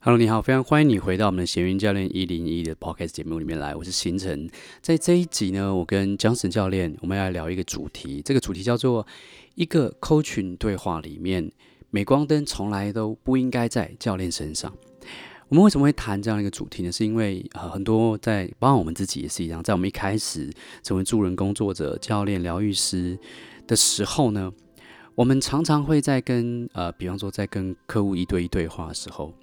Hello，你好，非常欢迎你回到我们的闲云教练一零一的 Podcast 节目里面来。我是行程，在这一集呢，我跟 Johnson 教练，我们要来聊一个主题。这个主题叫做一个 Coaching 对话里面，镁光灯从来都不应该在教练身上。我们为什么会谈这样一个主题呢？是因为呃，很多在，包括我们自己也是一样，在我们一开始成为助人工作者、教练、疗愈师的时候呢，我们常常会在跟呃，比方说在跟客户一对一对话的时候。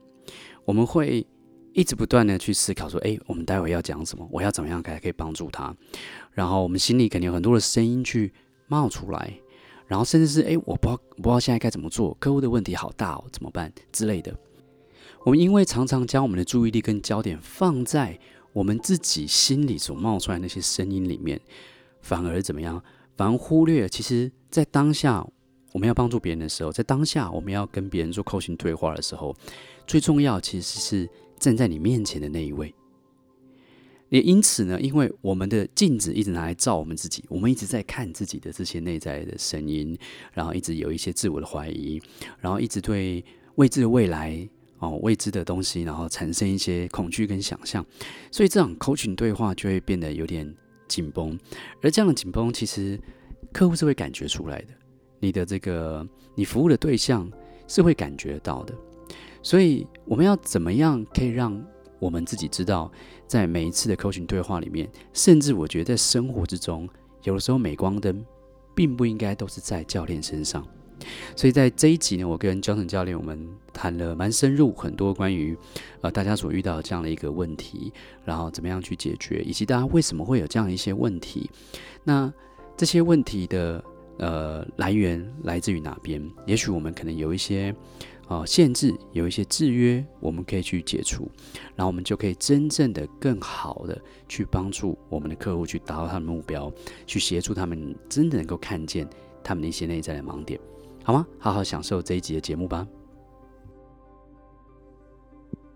我们会一直不断的去思考说，诶，我们待会要讲什么？我要怎么样才可以帮助他？然后我们心里肯定有很多的声音去冒出来，然后甚至是，诶，我不知道，不知道现在该怎么做？客户的问题好大哦，怎么办之类的？我们因为常常将我们的注意力跟焦点放在我们自己心里所冒出来那些声音里面，反而怎么样？反而忽略了，其实，在当下我们要帮助别人的时候，在当下我们要跟别人做 coaching 对话的时候。最重要其实是站在你面前的那一位。也因此呢，因为我们的镜子一直拿来照我们自己，我们一直在看自己的这些内在的声音，然后一直有一些自我的怀疑，然后一直对未知的未来哦，未知的东西，然后产生一些恐惧跟想象，所以这种 coaching 对话就会变得有点紧绷。而这样的紧绷，其实客户是会感觉出来的，你的这个你服务的对象是会感觉到的。所以我们要怎么样可以让我们自己知道，在每一次的 coaching 对话里面，甚至我觉得在生活之中，有的时候镁光灯并不应该都是在教练身上。所以在这一集呢，我跟 Johnson 教练我们谈了蛮深入，很多关于呃大家所遇到的这样的一个问题，然后怎么样去解决，以及大家为什么会有这样一些问题。那这些问题的呃来源来自于哪边？也许我们可能有一些。啊，限制有一些制约，我们可以去解除，然后我们就可以真正的、更好的去帮助我们的客户去达到他的目标，去协助他们真的能够看见他们的一些内在的盲点，好吗？好好享受这一集的节目吧。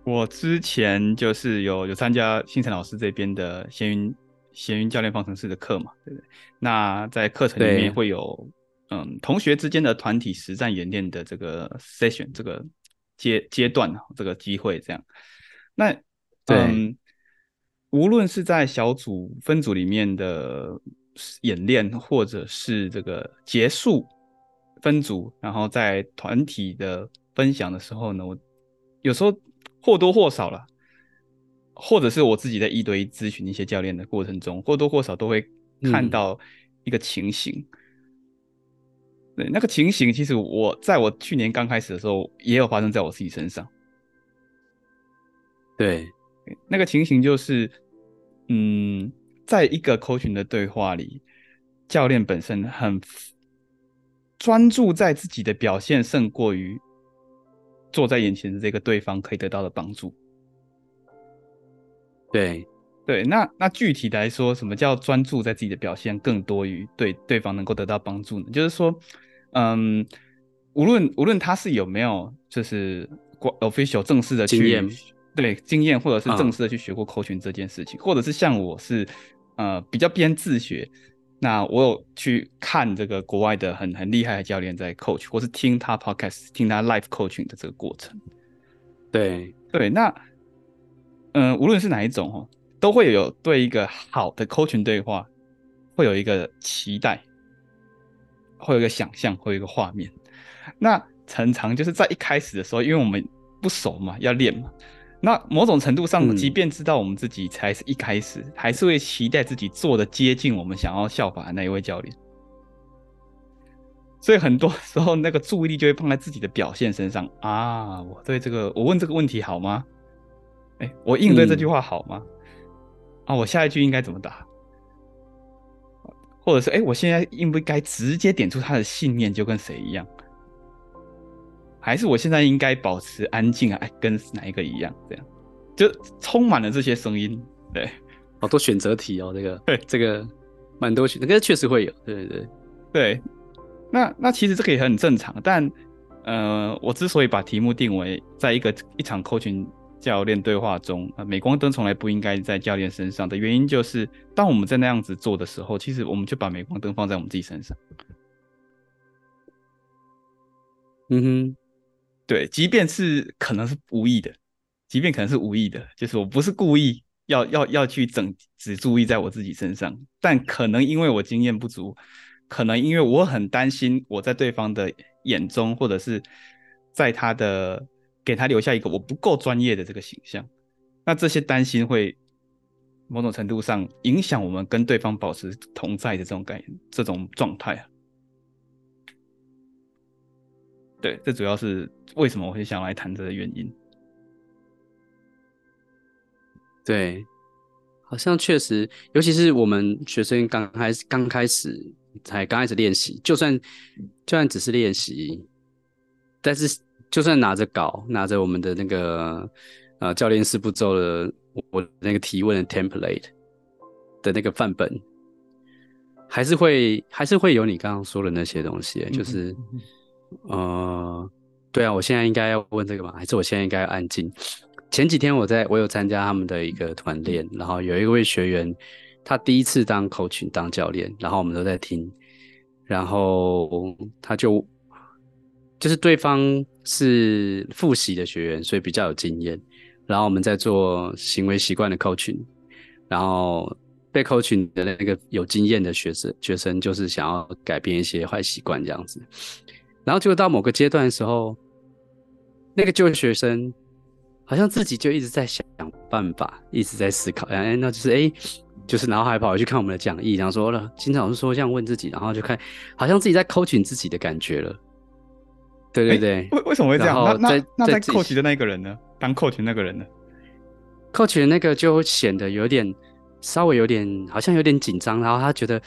我之前就是有有参加星辰老师这边的闲云闲云教练方程式的课嘛，对不对？那在课程里面会有。嗯，同学之间的团体实战演练的这个 session 这个阶阶段这个机会这样，那嗯，无论是在小组分组里面的演练，或者是这个结束分组，然后在团体的分享的时候呢，我有时候或多或少了，或者是我自己在一对一咨询一些教练的过程中，或多或少都会看到一个情形。嗯对，那个情形，其实我在我去年刚开始的时候，也有发生在我自己身上。对，那个情形就是，嗯，在一个 coaching 的对话里，教练本身很专注在自己的表现，胜过于坐在眼前的这个对方可以得到的帮助。对，对，那那具体来说，什么叫专注在自己的表现，更多于对对方能够得到帮助呢？就是说。嗯，无论无论他是有没有就是 official 正式的去经验，对经验，或者是正式的去学过 coaching 这件事情，嗯、或者是像我是呃比较偏自学，那我有去看这个国外的很很厉害的教练在 coach，或是听他 podcast，听他 live coaching 的这个过程。对对，那嗯、呃，无论是哪一种哦，都会有对一个好的 coaching 对话会有一个期待。会有一个想象，会有一个画面。那常常就是在一开始的时候，因为我们不熟嘛，要练嘛。那某种程度上，即便知道我们自己才是一开始，嗯、还是会期待自己做的接近我们想要效法的那一位教练。所以很多时候，那个注意力就会放在自己的表现身上啊。我对这个，我问这个问题好吗？哎，我应对这句话好吗？嗯、啊，我下一句应该怎么答？或者是哎、欸，我现在应不应该直接点出他的信念，就跟谁一样？还是我现在应该保持安静啊？哎，跟哪一个一样？这样就充满了这些声音。对，好多选择题哦，这个对，这个蛮多选，这个确实会有。对对对，对。那那其实这个也很正常，但呃，我之所以把题目定为在一个一场 coaching。教练对话中，啊，镁光灯从来不应该在教练身上的原因，就是当我们在那样子做的时候，其实我们就把镁光灯放在我们自己身上。嗯哼，对，即便是可能是无意的，即便可能是无意的，就是我不是故意要要要去整只注意在我自己身上，但可能因为我经验不足，可能因为我很担心我在对方的眼中，或者是在他的给他留下一个我不够专业的这个形象，那这些担心会某种程度上影响我们跟对方保持同在的这种感这种状态啊。对，这主要是为什么我会想来谈这个原因。对，好像确实，尤其是我们学生刚开始刚开始才刚开始练习，就算就算只是练习，但是就算拿着稿，拿着我们的那个呃教练四步骤的我那个提问的 template 的那个范本，还是会还是会有你刚刚说的那些东西，就是。呃，对啊，我现在应该要问这个吗？还是我现在应该要安静？前几天我在我有参加他们的一个团练，然后有一位学员，他第一次当 coach 当教练，然后我们都在听，然后他就就是对方是复习的学员，所以比较有经验，然后我们在做行为习惯的 coaching，然后被 coaching 的那个有经验的学生学生就是想要改变一些坏习惯这样子。然后结果到某个阶段的时候，那个旧学生好像自己就一直在想办法，一直在思考。哎，那就是哎，就是然后还跑回去看我们的讲义，然后说了，经常是说这样问自己，然后就看好像自己在 coaching 自己的感觉了。对对对，为为什么会这样？那那那在 coach 的那个人呢？当 coach 那个人呢？coach 的那个就显得有点稍微有点好像有点紧张，然后他觉得。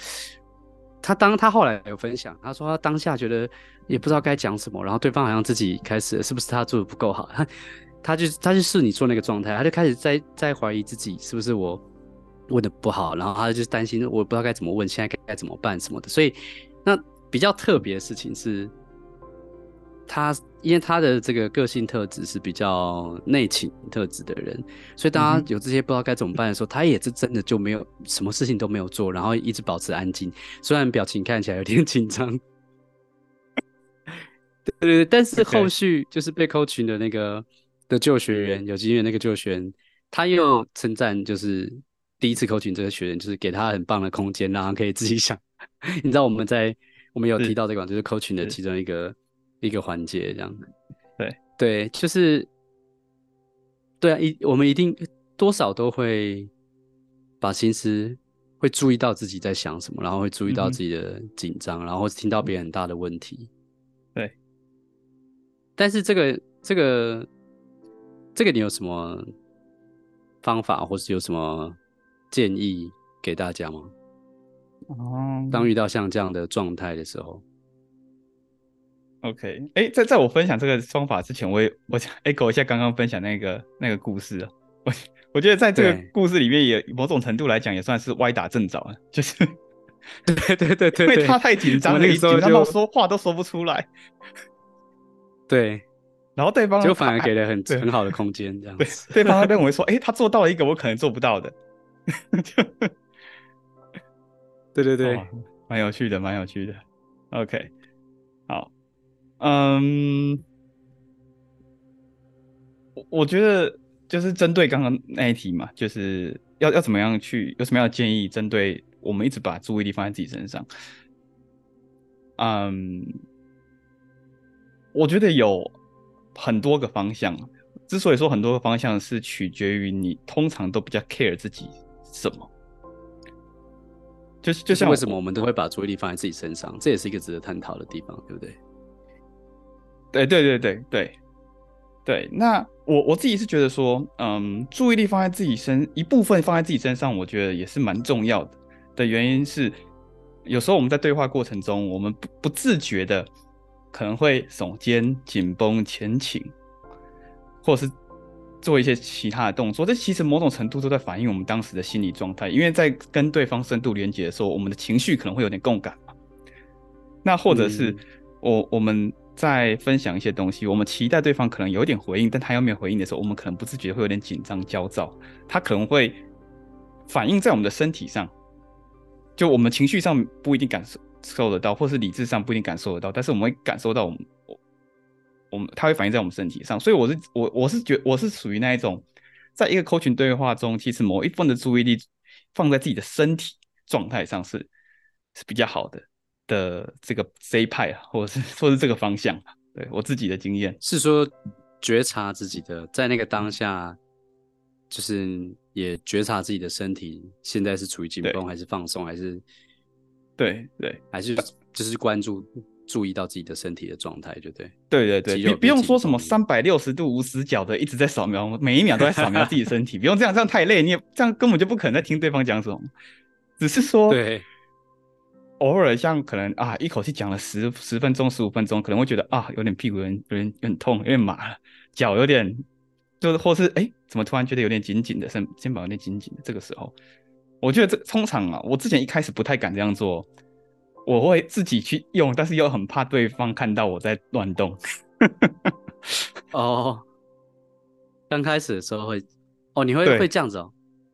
他当他后来有分享，他说他当下觉得也不知道该讲什么，然后对方好像自己开始是不是他做的不够好，他 他就他就是你做那个状态，他就开始在在怀疑自己是不是我问的不好，然后他就担心我不知道该怎么问，现在该怎么办什么的，所以那比较特别的事情是。他因为他的这个个性特质是比较内倾特质的人，所以当他有这些不知道该怎么办的时候，嗯、他也是真的就没有什么事情都没有做，然后一直保持安静，虽然表情看起来有点紧张。对对对，但是后续就是被 coaching 的那个的旧学员，有经验那个旧学员，他又称赞就是第一次 coaching 这个学员，就是给他很棒的空间，然后可以自己想。你知道我们在我们有提到这个，就是 coaching 的其中一个。一个环节这样，对对，就是，对啊，一我们一定多少都会把心思会注意到自己在想什么，然后会注意到自己的紧张，嗯、然后听到别人很大的问题，对。但是这个这个这个你有什么方法，或是有什么建议给大家吗？哦、嗯，当遇到像这样的状态的时候。OK，哎、欸，在在我分享这个方法之前，我也我想 echo 一下刚刚分享那个那个故事啊。我我觉得在这个故事里面，也某种程度来讲，也算是歪打正着啊。就是，对对对对，因为他太紧张了，那个时候紧张到说话都说不出来。对，然后对方就反而给了很很好的空间，这样子。对，对方认为说，哎、欸，他做到了一个我可能做不到的。对对对，蛮有趣的，蛮有趣的。OK，好。嗯，我我觉得就是针对刚刚那一题嘛，就是要要怎么样去，有什么样的建议？针对我们一直把注意力放在自己身上，嗯，我觉得有很多个方向。之所以说很多个方向，是取决于你通常都比较 care 自己什么。就是就像为什么我们都会把注意力放在自己身上，这也是一个值得探讨的地方，对不对？对对对对对对，那我我自己是觉得说，嗯，注意力放在自己身一部分放在自己身上，我觉得也是蛮重要的。的原因是，有时候我们在对话过程中，我们不不自觉的可能会耸肩、紧绷、前倾，或者是做一些其他的动作。这其实某种程度都在反映我们当时的心理状态，因为在跟对方深度连接的时候，我们的情绪可能会有点共感嘛。那或者是我、嗯、我们。在分享一些东西，我们期待对方可能有点回应，但他又没有回应的时候，我们可能不自觉会有点紧张、焦躁。他可能会反映在我们的身体上，就我们情绪上不一定感受受得到，或是理智上不一定感受得到，但是我们会感受到我们我们它会反映在我们身体上，所以我是我我是觉我是属于那一种，在一个 coaching 对话中，其实某一部分的注意力放在自己的身体状态上是是比较好的的这个这一派啊，或者是或是这个方向，对我自己的经验是说觉察自己的在那个当下，就是也觉察自己的身体现在是处于紧绷还是放松还是对对还是就是关注。注意到自己的身体的状态，就对。对对对，不不用说什么三百六十度无死角的一直在扫描，每一秒都在扫描自己身体，不用这样，这样太累，你也这样根本就不可能在听对方讲什么。只是说，对，偶尔像可能啊，一口气讲了十十分钟、十五分钟，可能会觉得啊，有点屁股有点有点有点痛，有点麻了，脚有点就是或是哎，怎么突然觉得有点紧紧的，身肩膀有点紧紧的。这个时候，我觉得这通常啊，我之前一开始不太敢这样做。我会自己去用，但是又很怕对方看到我在乱动。哦，刚开始的时候会，哦，你会会这样子哦。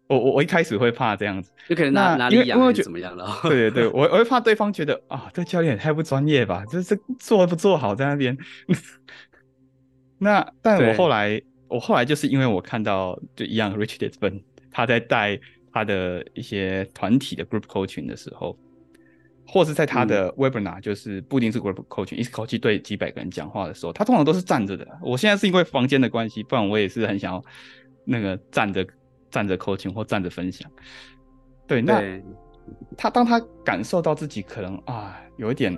我我我一开始会怕这样子，就可能哪哪里痒怎么样了。对对对，我我会怕对方觉得啊，这教练也太不专业吧，就是做不做好在那边。那但我后来我后来就是因为我看到就一样，Rich Desmond 他在带他的一些团体的 group coaching 的时候。或是在他的 webinar，就是不一定是 group coaching，一口气对几百个人讲话的时候，他通常都是站着的。我现在是因为房间的关系，不然我也是很想要那个站着站着 coaching 或站着分享。对，那他当他感受到自己可能啊有一点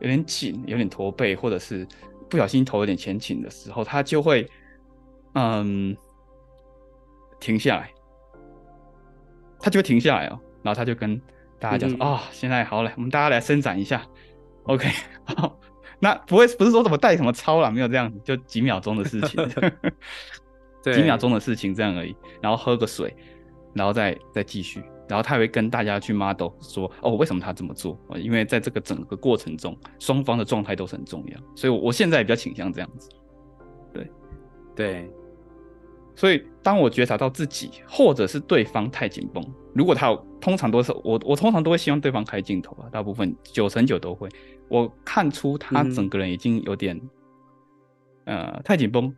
有点紧，有点驼背，或者是不小心头有点前倾的时候，他就会嗯停下来，他就会停下来哦，然后他就跟。大家讲说啊、嗯。哦，现在好了，我们大家来伸展一下，OK，好，那不会不是说怎么带什么操啦，没有这样子，就几秒钟的事情，几秒钟的事情这样而已。然后喝个水，然后再再继续，然后他会跟大家去 model 说，哦，为什么他这么做？因为在这个整个过程中，双方的状态都是很重要，所以我现在也比较倾向这样子，对，对。所以，当我觉察到自己或者是对方太紧绷，如果他有通常都是我，我通常都会希望对方开镜头啊，大部分九成九都会。我看出他整个人已经有点，嗯、呃，太紧绷，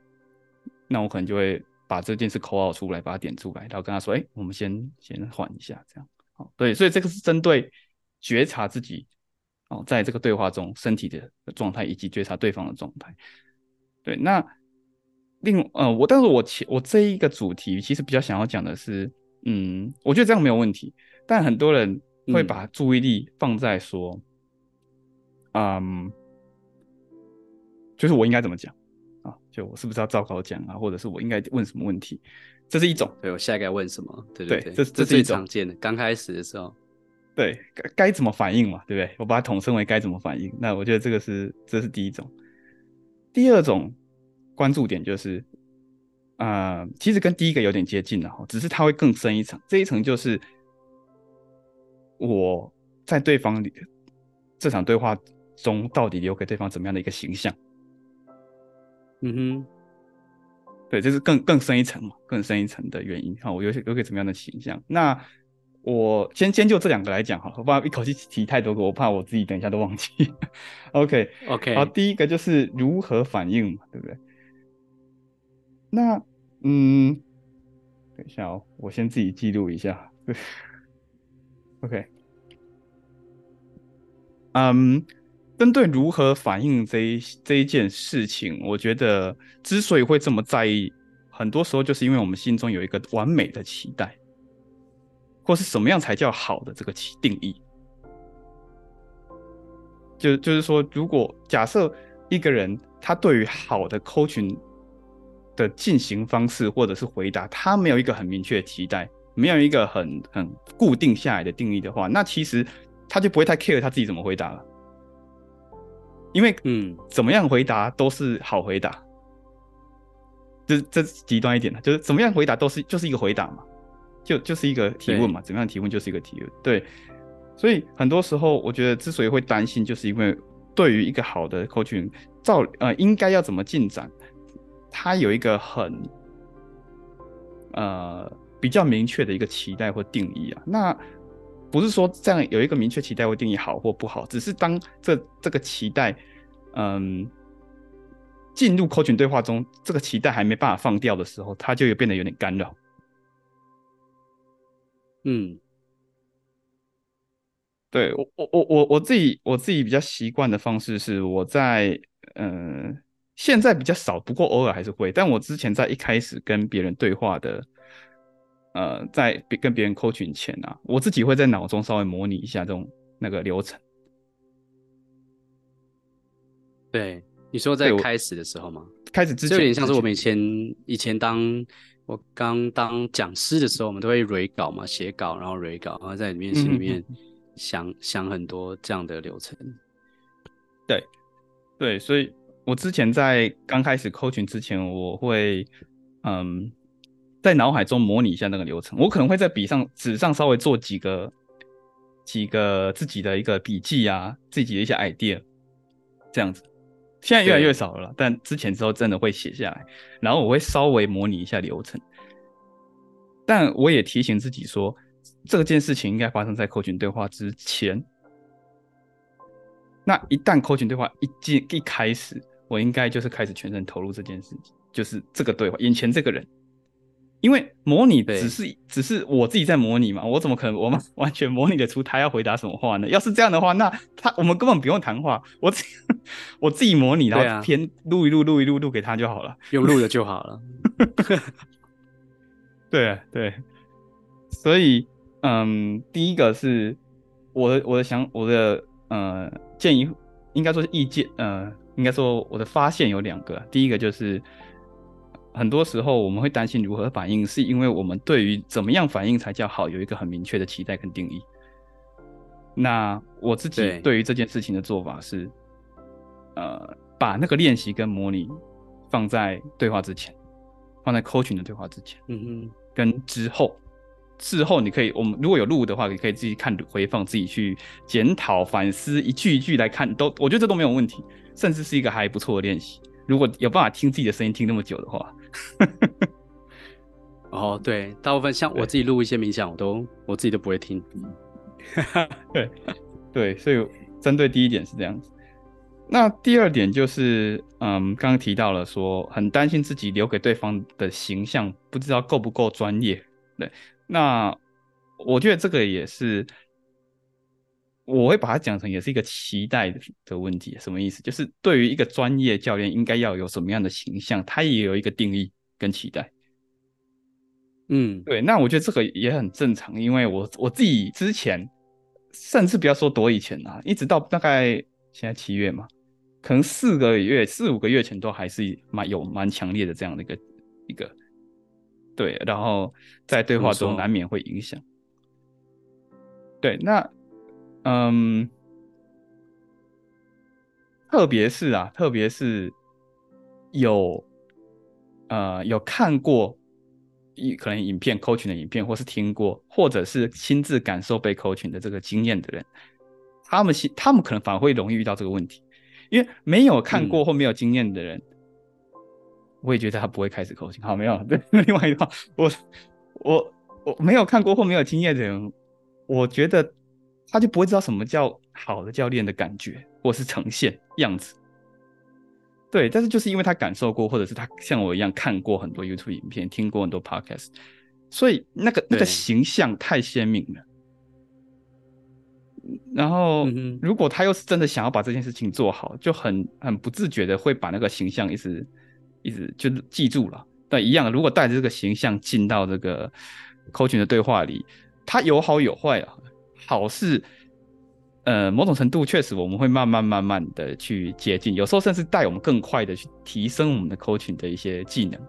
那我可能就会把这件事 call out 出来，把它点出来，然后跟他说：“哎、欸，我们先先缓一下，这样。”好，对，所以这个是针对觉察自己哦，在这个对话中身体的状态，以及觉察对方的状态。对，那。另呃，我但是我前我这一个主题其实比较想要讲的是，嗯，我觉得这样没有问题，但很多人会把注意力放在说，嗯，嗯，就是我应该怎么讲啊？就我是不是要照稿讲啊？或者是我应该问什么问题？这是一种，对，我下一个要问什么？对对对，对，这这是最常见的，刚开始的时候，对，该该怎么反应嘛？对不对？我把它统称为该怎么反应。那我觉得这个是这是第一种，第二种。关注点就是，啊、呃，其实跟第一个有点接近了哈，只是它会更深一层。这一层就是我在对方里这场对话中到底留给对方怎么样的一个形象？嗯哼，对，这是更更深一层嘛，更深一层的原因。好，我有留给怎么样的形象？那我先先就这两个来讲哈，我不然一口气提太多个，我怕我自己等一下都忘记。OK OK，好，第一个就是如何反应嘛，对不对？那，嗯，等一下哦，我先自己记录一下。对，OK，嗯，针对如何反映这一这一件事情，我觉得之所以会这么在意，很多时候就是因为我们心中有一个完美的期待，或是什么样才叫好的这个期定义。就就是说，如果假设一个人他对于好的 coaching 的进行方式或者是回答，他没有一个很明确的期待，没有一个很很固定下来的定义的话，那其实他就不会太 care 他自己怎么回答了，因为嗯，怎么样回答都是好回答，这这极端一点的，就是怎么样回答都是就是一个回答嘛，就就是一个提问嘛，怎么样提问就是一个提问，对，所以很多时候我觉得之所以会担心，就是因为对于一个好的 coaching 照呃应该要怎么进展。他有一个很，呃，比较明确的一个期待或定义啊。那不是说这样有一个明确期待会定义好或不好，只是当这这个期待，嗯，进入 coaching 对话中，这个期待还没办法放掉的时候，它就有变得有点干扰。嗯，对我我我我我自己我自己比较习惯的方式是，我在嗯、呃，现在比较少，不过偶尔还是会。但我之前在一开始跟别人对话的，呃，在跟别人 coaching 前啊，我自己会在脑中稍微模拟一下这种那个流程。对，你说在开始的时候吗？开始之前，就有点像是我们以前以前当我刚当讲师的时候，我们都会 re 稿嘛，写稿，然后 re 稿，然后在里面心里面想、嗯、想很多这样的流程。对，对，所以我之前在刚开始 coaching 之前，我会嗯，在脑海中模拟一下那个流程。我可能会在笔上、纸上稍微做几个几个自己的一个笔记啊，自己的一些 idea，这样子。现在越来越少了，但之前之后真的会写下来，然后我会稍微模拟一下流程，但我也提醒自己说，这件事情应该发生在 coaching 对话之前。那一旦 coaching 对话一进一开始，我应该就是开始全身投入这件事情，就是这个对话，眼前这个人。因为模拟只是只是我自己在模拟嘛，我怎么可能我们完全模拟得出他要回答什么话呢？要是这样的话，那他我们根本不用谈话，我自己 我自己模拟，然后偏录一录录一录录给他就好了，用录的就好了。对对，所以嗯，第一个是我的我的想我的呃建议，应该说是意见，呃，应该说我的发现有两个，第一个就是。很多时候我们会担心如何反应，是因为我们对于怎么样反应才叫好有一个很明确的期待跟定义。那我自己对于这件事情的做法是，呃，把那个练习跟模拟放在对话之前，放在 coaching 的对话之前，嗯哼，跟之后，事后你可以，我们如果有录的话，你可以自己看回放，自己去检讨反思，一句一句来看，都我觉得这都没有问题，甚至是一个还不错的练习。如果有办法听自己的声音听那么久的话。哦，对，大部分像我自己录一些冥想，我都我自己都不会听。对，对，所以针对第一点是这样子。那第二点就是，嗯，刚刚提到了说，很担心自己留给对方的形象不知道够不够专业。对，那我觉得这个也是，我会把它讲成也是一个期待的问题。什么意思？就是对于一个专业教练应该要有什么样的形象，他也有一个定义。跟期待，嗯，对，那我觉得这个也很正常，因为我我自己之前，甚至不要说多以前啊，一直到大概现在七月嘛，可能四个月、四五个月前都还是蛮有蛮强烈的这样的一个一个，对，然后在对话中难免会影响，对，那嗯，特别是啊，特别是有。呃，有看过一可能影片 coaching 的影片，或是听过，或者是亲自感受被 coaching 的这个经验的人，他们心他们可能反而会容易遇到这个问题，因为没有看过或没有经验的人，嗯，我也觉得他不会开始 coaching。好，没有，对，另外一套，我我我没有看过或没有经验的人，我觉得他就不会知道什么叫好的教练的感觉，或是呈现样子。对，但是就是因为他感受过，或者是他像我一样看过很多 YouTube 影片，听过很多 Podcast，所以那个那个形象太鲜明了。然后，如果他又是真的想要把这件事情做好，就很很不自觉的会把那个形象一直一直就记住了。但一样，如果带着这个形象进到这个 Coaching 的对话里，他有好有坏啊。好是。呃，某种程度确实我们会慢慢慢慢的去接近，有时候甚至带我们更快的去提升我们的 coaching 的一些技能，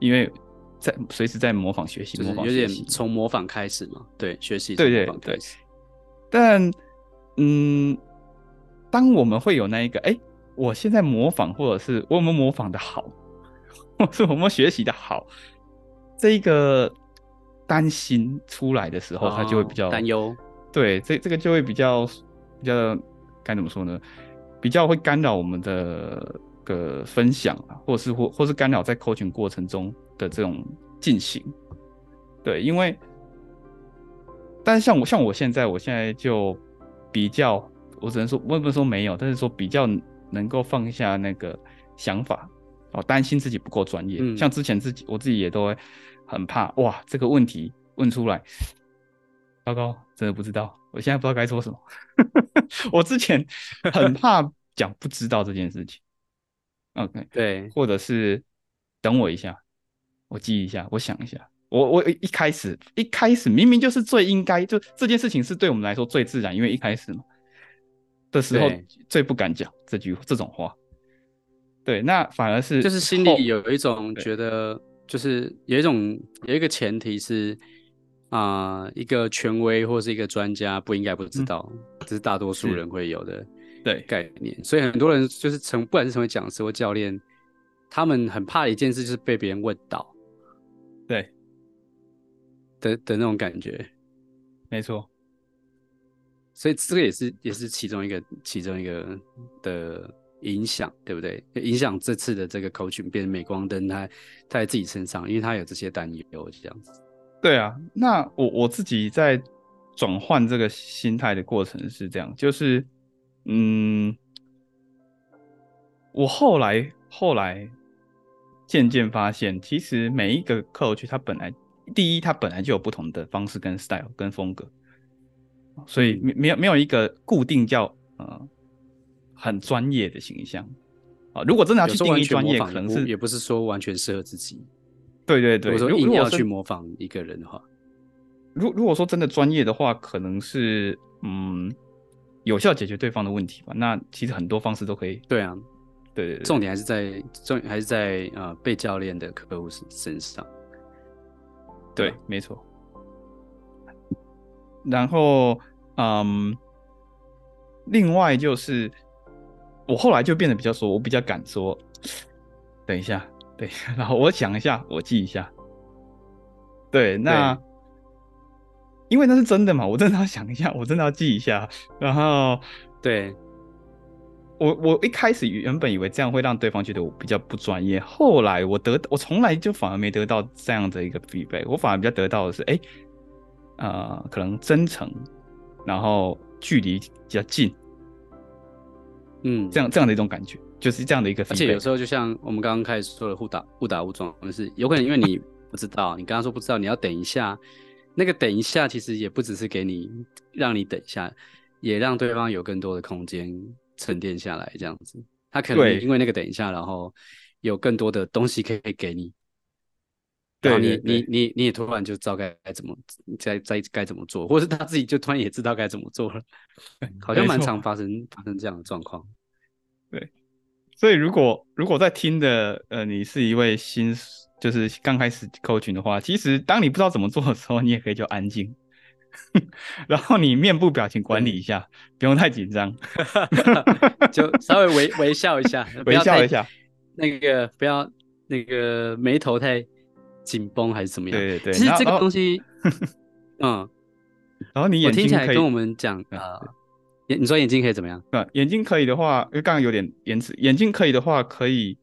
因为在随时在模仿学习，模仿学习，有点从模仿开始嘛，对，学习对对对。但嗯，当我们会有那一个，哎，我现在模仿，或者是我有没有模仿的好，或是我们学习的好，这一个担心出来的时候，他就会比较担忧。对，这这个就会比较比较该怎么说呢？比较会干扰我们的个分享啊，或是或或是干扰在 coaching 过程中的这种进行。对，因为，但是像我像我现在，我现在就比较，我只能说，我也不能说没有，但是说比较能够放下那个想法哦，担心自己不够专业。嗯、像之前自己我自己也都会很怕哇，这个问题问出来，糟糕，真的不知道，我现在不知道该说什么。我之前很怕讲不知道这件事情。OK，对，或者是等我一下，我记一下，我想一下。我我一开始一开始明明就是最应该，就这件事情是对我们来说最自然，因为一开始嘛的时候最不敢讲这句这种话。对，那反而是就是心里有一种觉得，就是有一种有一个前提是啊、呃，一个权威或是一个专家不应该不知道，这、嗯、是大多数人会有的对概念。所以很多人就是成不管是成为讲师或教练，他们很怕的一件事就是被别人问到。对。的的那种感觉，没错，所以这个也是也是其中一个其中一个的影响，对不对？影响这次的这个 coaching 变成镁光灯，他他在自己身上，因为他有这些担忧，这样子。对啊，那我我自己在转换这个心态的过程是这样，就是嗯，我后来后来渐渐发现，其实每一个 coach 他本来。第一，他本来就有不同的方式跟 style 跟风格，所以没没有没有一个固定叫呃很专业的形象啊。如果真的要去定义专业，可能是也不是说完全适合自己。对对对，如果硬要去模仿一个人的话，如果如果说真的专业的话，可能是嗯有效解决对方的问题吧。那其实很多方式都可以。对啊，对对对，重点还是在重点还是在呃被教练的客户身上。对，对没错。然后，嗯，另外就是，我后来就变得比较说，我比较敢说，等一下，对，然后我想一下，我记一下。对，那对因为那是真的嘛，我真的要想一下，我真的要记一下。然后，对。我我一开始原本以为这样会让对方觉得我比较不专业，后来我得我从来就反而没得到这样的一个 feedback，我反而比较得到的是，哎、欸，呃，可能真诚，然后距离比较近，嗯，这样这样的一种感觉，就是这样的一个。而且有时候就像我们刚刚开始说的误打误打误撞，就是有可能因为你不知道，你刚刚说不知道，你要等一下，那个等一下其实也不只是给你让你等一下，也让对方有更多的空间。沉淀下来，这样子，他可能因为那个等一下，然后有更多的东西可以给你，对，你你你你也突然就知道该该怎么该该该怎么做，或是他自己就突然也知道该怎么做了，好像蛮常发生发生这样的状况。对，所以如果如果在听的呃，你是一位新就是刚开始 coaching 的话，其实当你不知道怎么做的时候，你也可以就安静。然后你面部表情管理一下，不用太紧张，就稍微微微笑一下，微笑一下，那个不要那个眉头太紧绷还是怎么样？对对对，其实这个东西，嗯，然后你眼睛听起来跟我们讲啊，眼你说眼睛可以怎么样？对，眼睛可以的话，因为刚刚有点延迟，眼睛可以的话，可以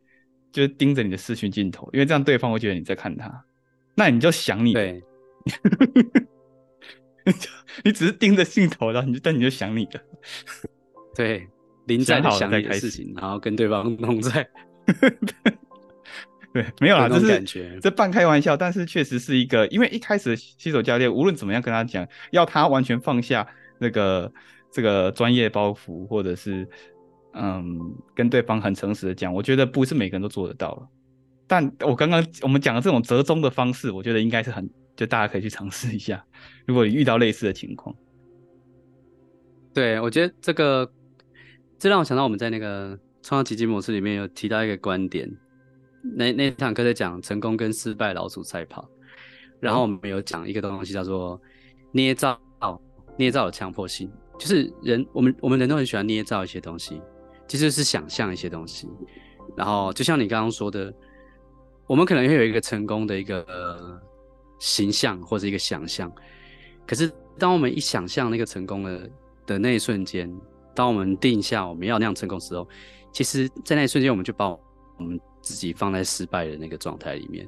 就是盯着你的视讯镜头，因为这样对方会觉得你在看他，那你就想你对。你只是盯着镜头，然后你就但你就想你的，对，临在想你的事情，然后跟对方弄在，对，没有啦，这是感觉，这半开玩笑，但是确实是一个，因为一开始新手教练无论怎么样跟他讲，要他完全放下那个这个专业包袱，或者是嗯跟对方很诚实的讲，我觉得不是每个人都做得到了。但我刚刚我们讲的这种折中的方式，我觉得应该是很。就大家可以去尝试一下，如果你遇到类似的情况。对，我觉得这个，这让我想到我们在那个创造奇迹模式里面有提到一个观点，那那堂课在讲成功跟失败老鼠赛跑，然后我们有讲一个东西叫做捏造，捏造的强迫性，就是人我们我们人都很喜欢捏造一些东西，其实是想象一些东西，然后就像你刚刚说的，我们可能会有一个成功的一个。呃形象或者一个想象，可是当我们一想象那个成功的的那一瞬间，当我们定下我们要那样成功时候，其实，在那一瞬间，我们就把我们自己放在失败的那个状态里面。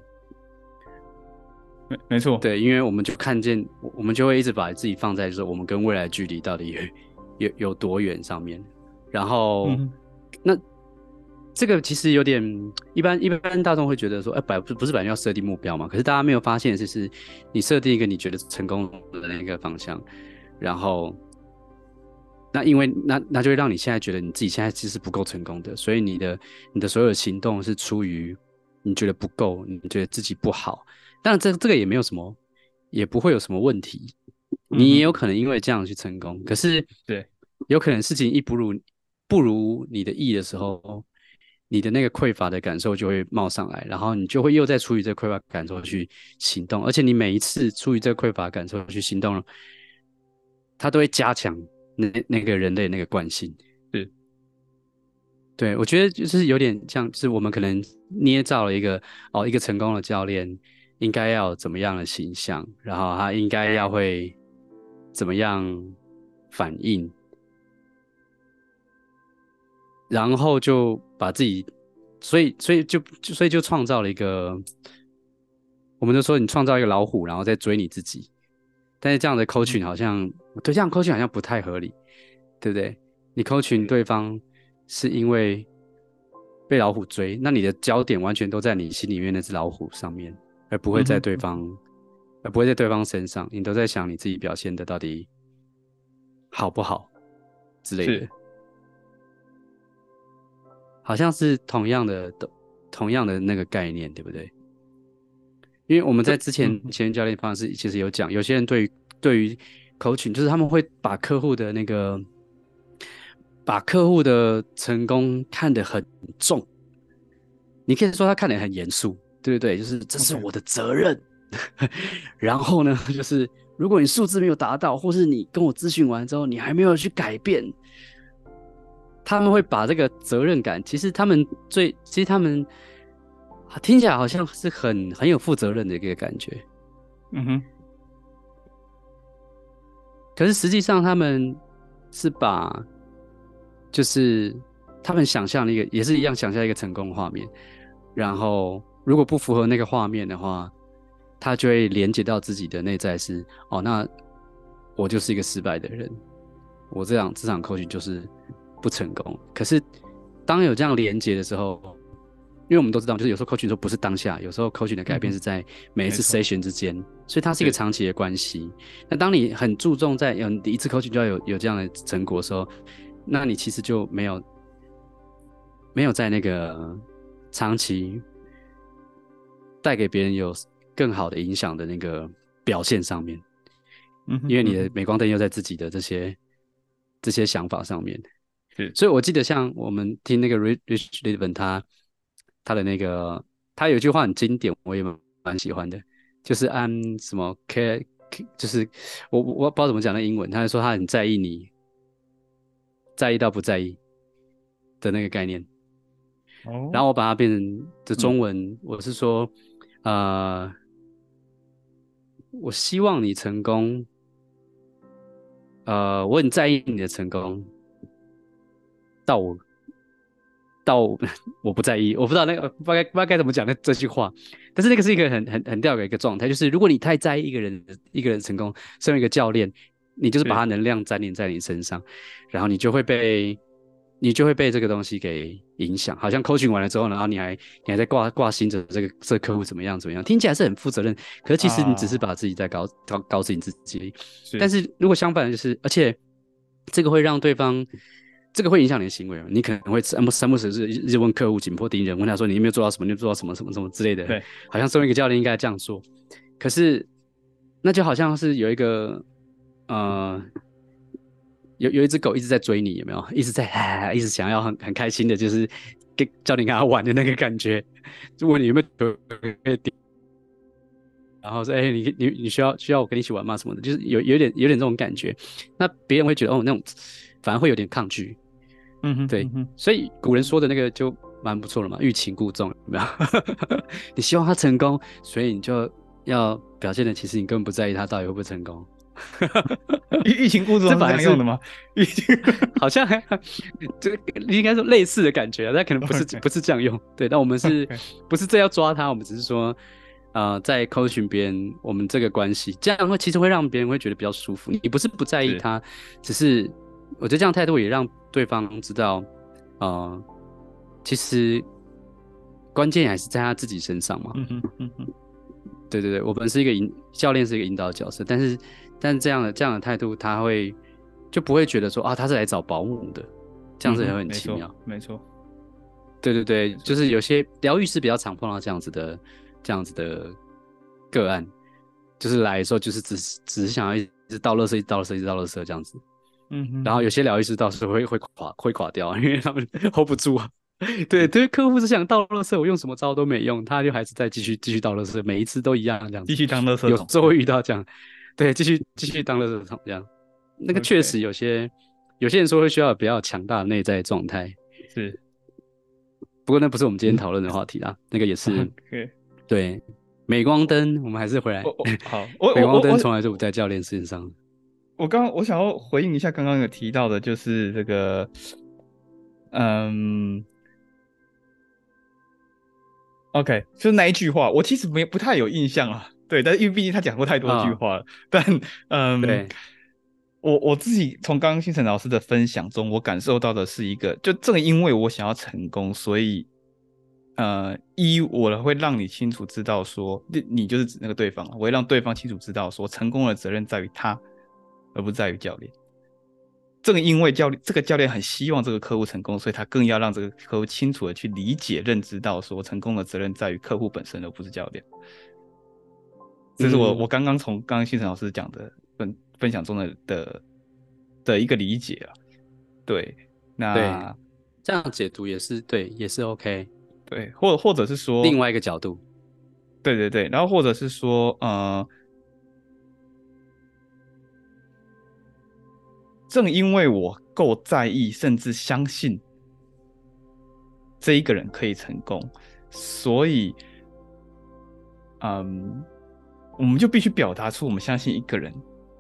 没没错，对，因为我们就看见，我们就会一直把自己放在说我们跟未来距离到底有有有多远上面，然后、嗯、那这个其实有点一般，一般大众会觉得说，哎，不不不是本来要设定目标嘛？可是大家没有发现，就是你设定一个你觉得成功的那个方向，然后那因为那那就会让你现在觉得你自己现在其实不够成功的，所以你的你的所有的行动是出于你觉得不够，你觉得自己不好。当然，这这个也没有什么，也不会有什么问题。你也有可能因为这样去成功，嗯、可是对，有可能事情一不如不如你的意的时候。你的那个匮乏的感受就会冒上来，然后你就会又再出于这匮乏感受去行动，而且你每一次出于这匮乏感受去行动了，它都会加强那那个人类那个惯性。是，对，我觉得就是有点像，就是我们可能捏造了一个哦，一个成功的教练应该要怎么样的形象，然后他应该要会怎么样反应。然后就把自己，所以所以就所以就创造了一个，我们就说你创造一个老虎，然后再追你自己。但是这样的 coaching 好像，对，这样 coaching 好像不太合理，对不对？你 coaching 对方是因为被老虎追，那你的焦点完全都在你心里面那只老虎上面，而不会在对方，嗯、而不会在对方身上，你都在想你自己表现的到底好不好之类的。好像是同样的，同样的那个概念，对不对？因为我们在之前前任教练方式其实有讲，有些人对于对于 coaching，就是他们会把客户的那个，把客户的成功看得很重。你可以说他看得很严肃，对不对？就是这是我的责任。然后呢，就是如果你数字没有达到，或是你跟我咨询完之后，你还没有去改变。他们会把这个责任感，其实他们最，其实他们听起来好像是很很有负责任的一个感觉，嗯哼。可是实际上他们是把，就是他们想象的一个，也是一样想象一个成功画面，然后如果不符合那个画面的话，他就会连接到自己的内在是，哦，那我就是一个失败的人，我这样这场 coaching 就是。不成功，可是当有这样连接的时候，因为我们都知道，就是有时候 coaching 说不是当下，有时候 coaching 的改变是在每一次 session 之间，嗯、所以它是一个长期的关系。那当你很注重在有一次 coaching 就要有有这样的成果的时候，那你其实就没有没有在那个长期带给别人有更好的影响的那个表现上面，嗯，因为你的镁光灯又在自己的这些这些想法上面。所以，我记得像我们听那个 Rich Litvin 他他的那个，他有一句话很经典，我也蛮蛮喜欢的，就是按什么 care，就是我我不知道怎么讲那英文，他就说他很在意你，在意到不在意的那个概念。哦。然后我把它变成的中文，我是说，呃，我希望你成功，呃，我很在意你的成功。到我，到我 不在意，我不知道那个不该不知道该怎么讲那这句话，但是那个是一个很很很吊诡的一个状态，就是如果你太在意一个人一个人成功，身为一个教练，你就是把他能量粘连在你身上，然后你就会被你就会被这个东西给影响，好像 coaching 完了之后，然后你还你还在挂挂心着这个这个客户怎么样怎么样，听起来是很负责任，可是其实你只是把自己在搞搞搞死你自己，但是如果相反的就是，而且这个会让对方。这个会影响你的行为，你可能会三不三不时是一直问客户紧迫盯人，问他说你有没有做到什么，你有做到什么什么什么之类的。对，好像身为一个教练应该这样做。可是，那就好像是有一个呃，有有一只狗一直在追你，有没有？一直在啊，一直想要很很开心的，就是跟叫你跟他玩的那个感觉。就问你有没有可以点，然后说哎，你你你需要需要我跟你一起玩吗？什么的，就是有有点有点这种感觉。那别人会觉得哦，那种反而会有点抗拒。嗯哼，对，所以古人说的那个就蛮不错了嘛，欲擒故纵，有没有？你希望他成功，所以你就要表现的，其实你根本不在意他到底会不会成功。欲欲擒故纵是这样用的吗？欲擒好像 这个应该说类似的感觉啊，但可能不是.不是这样用。对，但我们是不是这要抓他？我们只是说，呃，在 coaching 别人，我们这个关系这样会其实会让别人会觉得比较舒服。你不是不在意他，是只是我觉得这样态度也让。对方知道，呃，其实关键还是在他自己身上嘛。对对对，我们是一个引教练，是一个引导角色，但是但是这样的这样的态度，他会就不会觉得说啊，他是来找保姆的，这样子也会很奇妙。没错，对对对，就是有些疗愈师比较常碰到这样子的这样子的个案，就是来的时候就是只是只是想要一直倒垃圾，一直倒垃圾，一直倒垃圾这样子。嗯哼，然后有些疗愈师倒是会会垮会垮掉，因为他们 hold 不住啊。对 对，客户是想倒垃圾，我用什么招都没用，他就还是在继续继续倒垃圾，每一次都一样这样子，继续当垃圾。有时候会遇到这样，对，继续继续当垃圾桶这样。那个确实有些有些人说会需要比较强大的内在状态，是。不过那不是我们今天讨论的话题啦，嗯、那个也是。对，镁光灯，我们还是回来。哦哦、好，镁光灯从来就不在教练身上。我刚我想要回应一下刚刚有提到的，就是这个，嗯，OK，就是那一句话，我其实没不太有印象啊。对，但是因为毕竟他讲过太多句话了。哦、但嗯，对我我自己从刚刚星辰老师的分享中，我感受到的是一个，就正因为我想要成功，所以呃，一我会让你清楚知道说，你你就是指那个对方，我会让对方清楚知道说，成功的责任在于他。而不在于教练。正因为教练这个教练很希望这个客户成功，所以他更要让这个客户清楚的去理解、认知到说，成功的责任在于客户本身，而不是教练。这是我我刚刚从刚刚新辰老师讲的分分享中的的的一个理解啊。对，那对这样解读也是对，也是 OK。对，或或者是说另外一个角度。对对对，然后或者是说呃。正因为我够在意，甚至相信这一个人可以成功，所以，嗯，我们就必须表达出我们相信一个人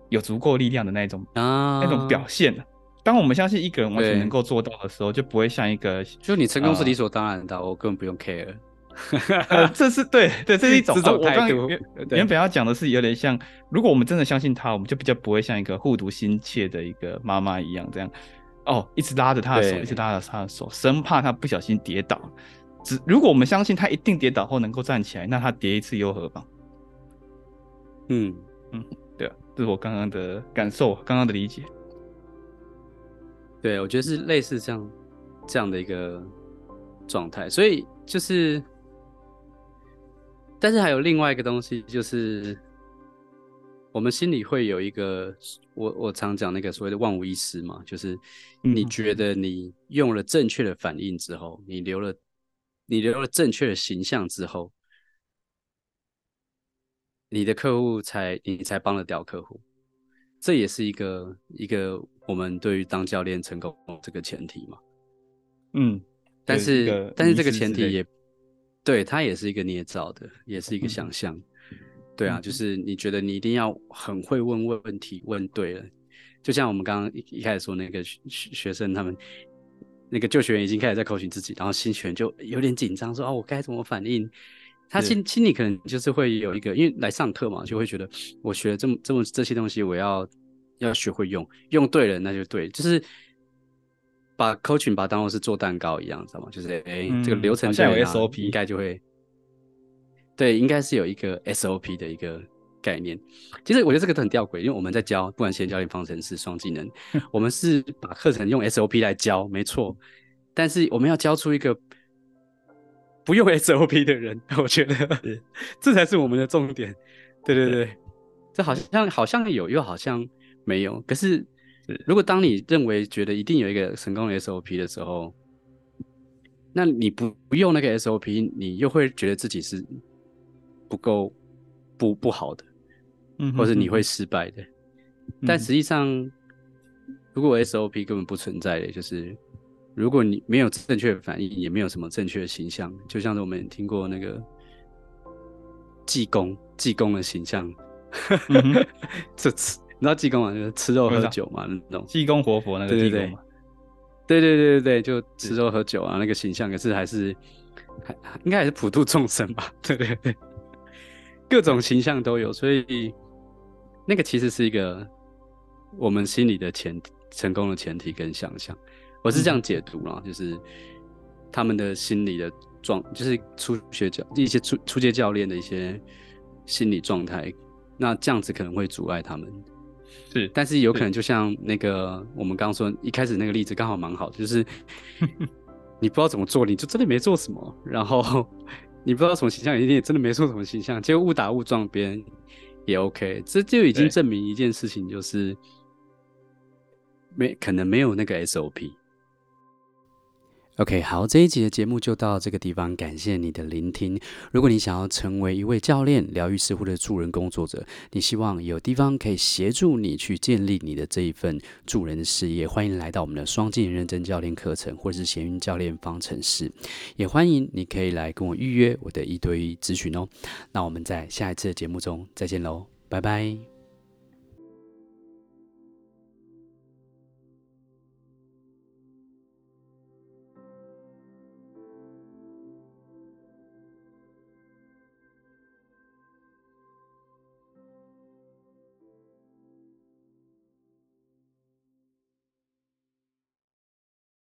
有足够力量的那种啊那种表现。当我们相信一个人完全能够做到的时候，就不会像一个就你成功是理所当然的，呃、我根本不用 care。呃，这是对对，这是一种态度。原本要讲的是有点像，如果我们真的相信他，我们就比较不会像一个护犊心切的一个妈妈一样，这样哦，一直拉着他的手，一直拉着他的手，生怕他不小心跌倒。只如果我们相信他一定跌倒后能够站起来，那他跌一次又何妨？嗯嗯，对啊，这是我刚刚的感受，刚刚的理解。对，我觉得是类似这样这样的一个状态，所以就是。但是还有另外一个东西，就是我们心里会有一个，我我常讲那个所谓的万无一失嘛，就是你觉得你用了正确的反应之后，你留了你留了正确的形象之后，你的客户才你才帮得掉客户，这也是一个一个我们对于当教练成功这个前提嘛。嗯，但是但是这个前提也。对，它也是一个捏造的，也是一个想象。嗯、对啊，就是你觉得你一定要很会问问题，问对了。就像我们刚刚一一开始说那个学学生，他们那个旧学员已经开始在 coaching 自己，然后新学员就有点紧张，说：“哦，我该怎么反应？”他心心里可能就是会有一个，因为来上课嘛，就会觉得我学了这么这么这些东西，我要要学会用，用对了那就对，就是。把 coaching 把它当做是做蛋糕一样，知道吗？就是哎，这个流程下有 SOP，应该就会，对，应该是有一个 SOP 的一个概念。其实我觉得这个都很吊诡，因为我们在教，不管先教练方程式、双技能，我们是把课程用 SOP 来教，没错。但是我们要教出一个不用 SOP 的人，我觉得这才是我们的重点。对对对，对这好像好像有，又好像没有，可是。如果当你认为觉得一定有一个成功的 SOP 的时候，那你不不用那个 SOP，你又会觉得自己是不够不不好的，嗯，或者你会失败的。嗯、但实际上，如果 SOP 根本不存在的，就是如果你没有正确的反应，也没有什么正确的形象，就像是我们听过那个济公，济公的形象，这次。你知道济公嘛？就是吃肉喝酒嘛，那种济公活佛那个济公嘛。对对对对对，就吃肉喝酒啊，那个形象，可是还是还应该还是普度众生吧？对对对，各种形象都有，所以那个其实是一个我们心里的前，成功的前提跟想象，我是这样解读啦，就是他们的心理的状，就是初学教一些初初阶教练的一些心理状态，那这样子可能会阻碍他们。是，但是有可能就像那个我们刚刚说一开始那个例子刚好蛮好，就是 你不知道怎么做，你就真的没做什么，然后 你不知道什么形象，你也真的没做什么形象，结果误打误撞，别人也 OK，这就已经证明一件事情，就是没可能没有那个 SOP。OK，好，这一集的节目就到这个地方，感谢你的聆听。如果你想要成为一位教练、疗愈师或者助人工作者，你希望有地方可以协助你去建立你的这一份助人的事业，欢迎来到我们的双镜人认证教练课程，或者是闲云教练方程式。也欢迎你可以来跟我预约我的一对一咨询哦。那我们在下一次的节目中再见喽，拜拜。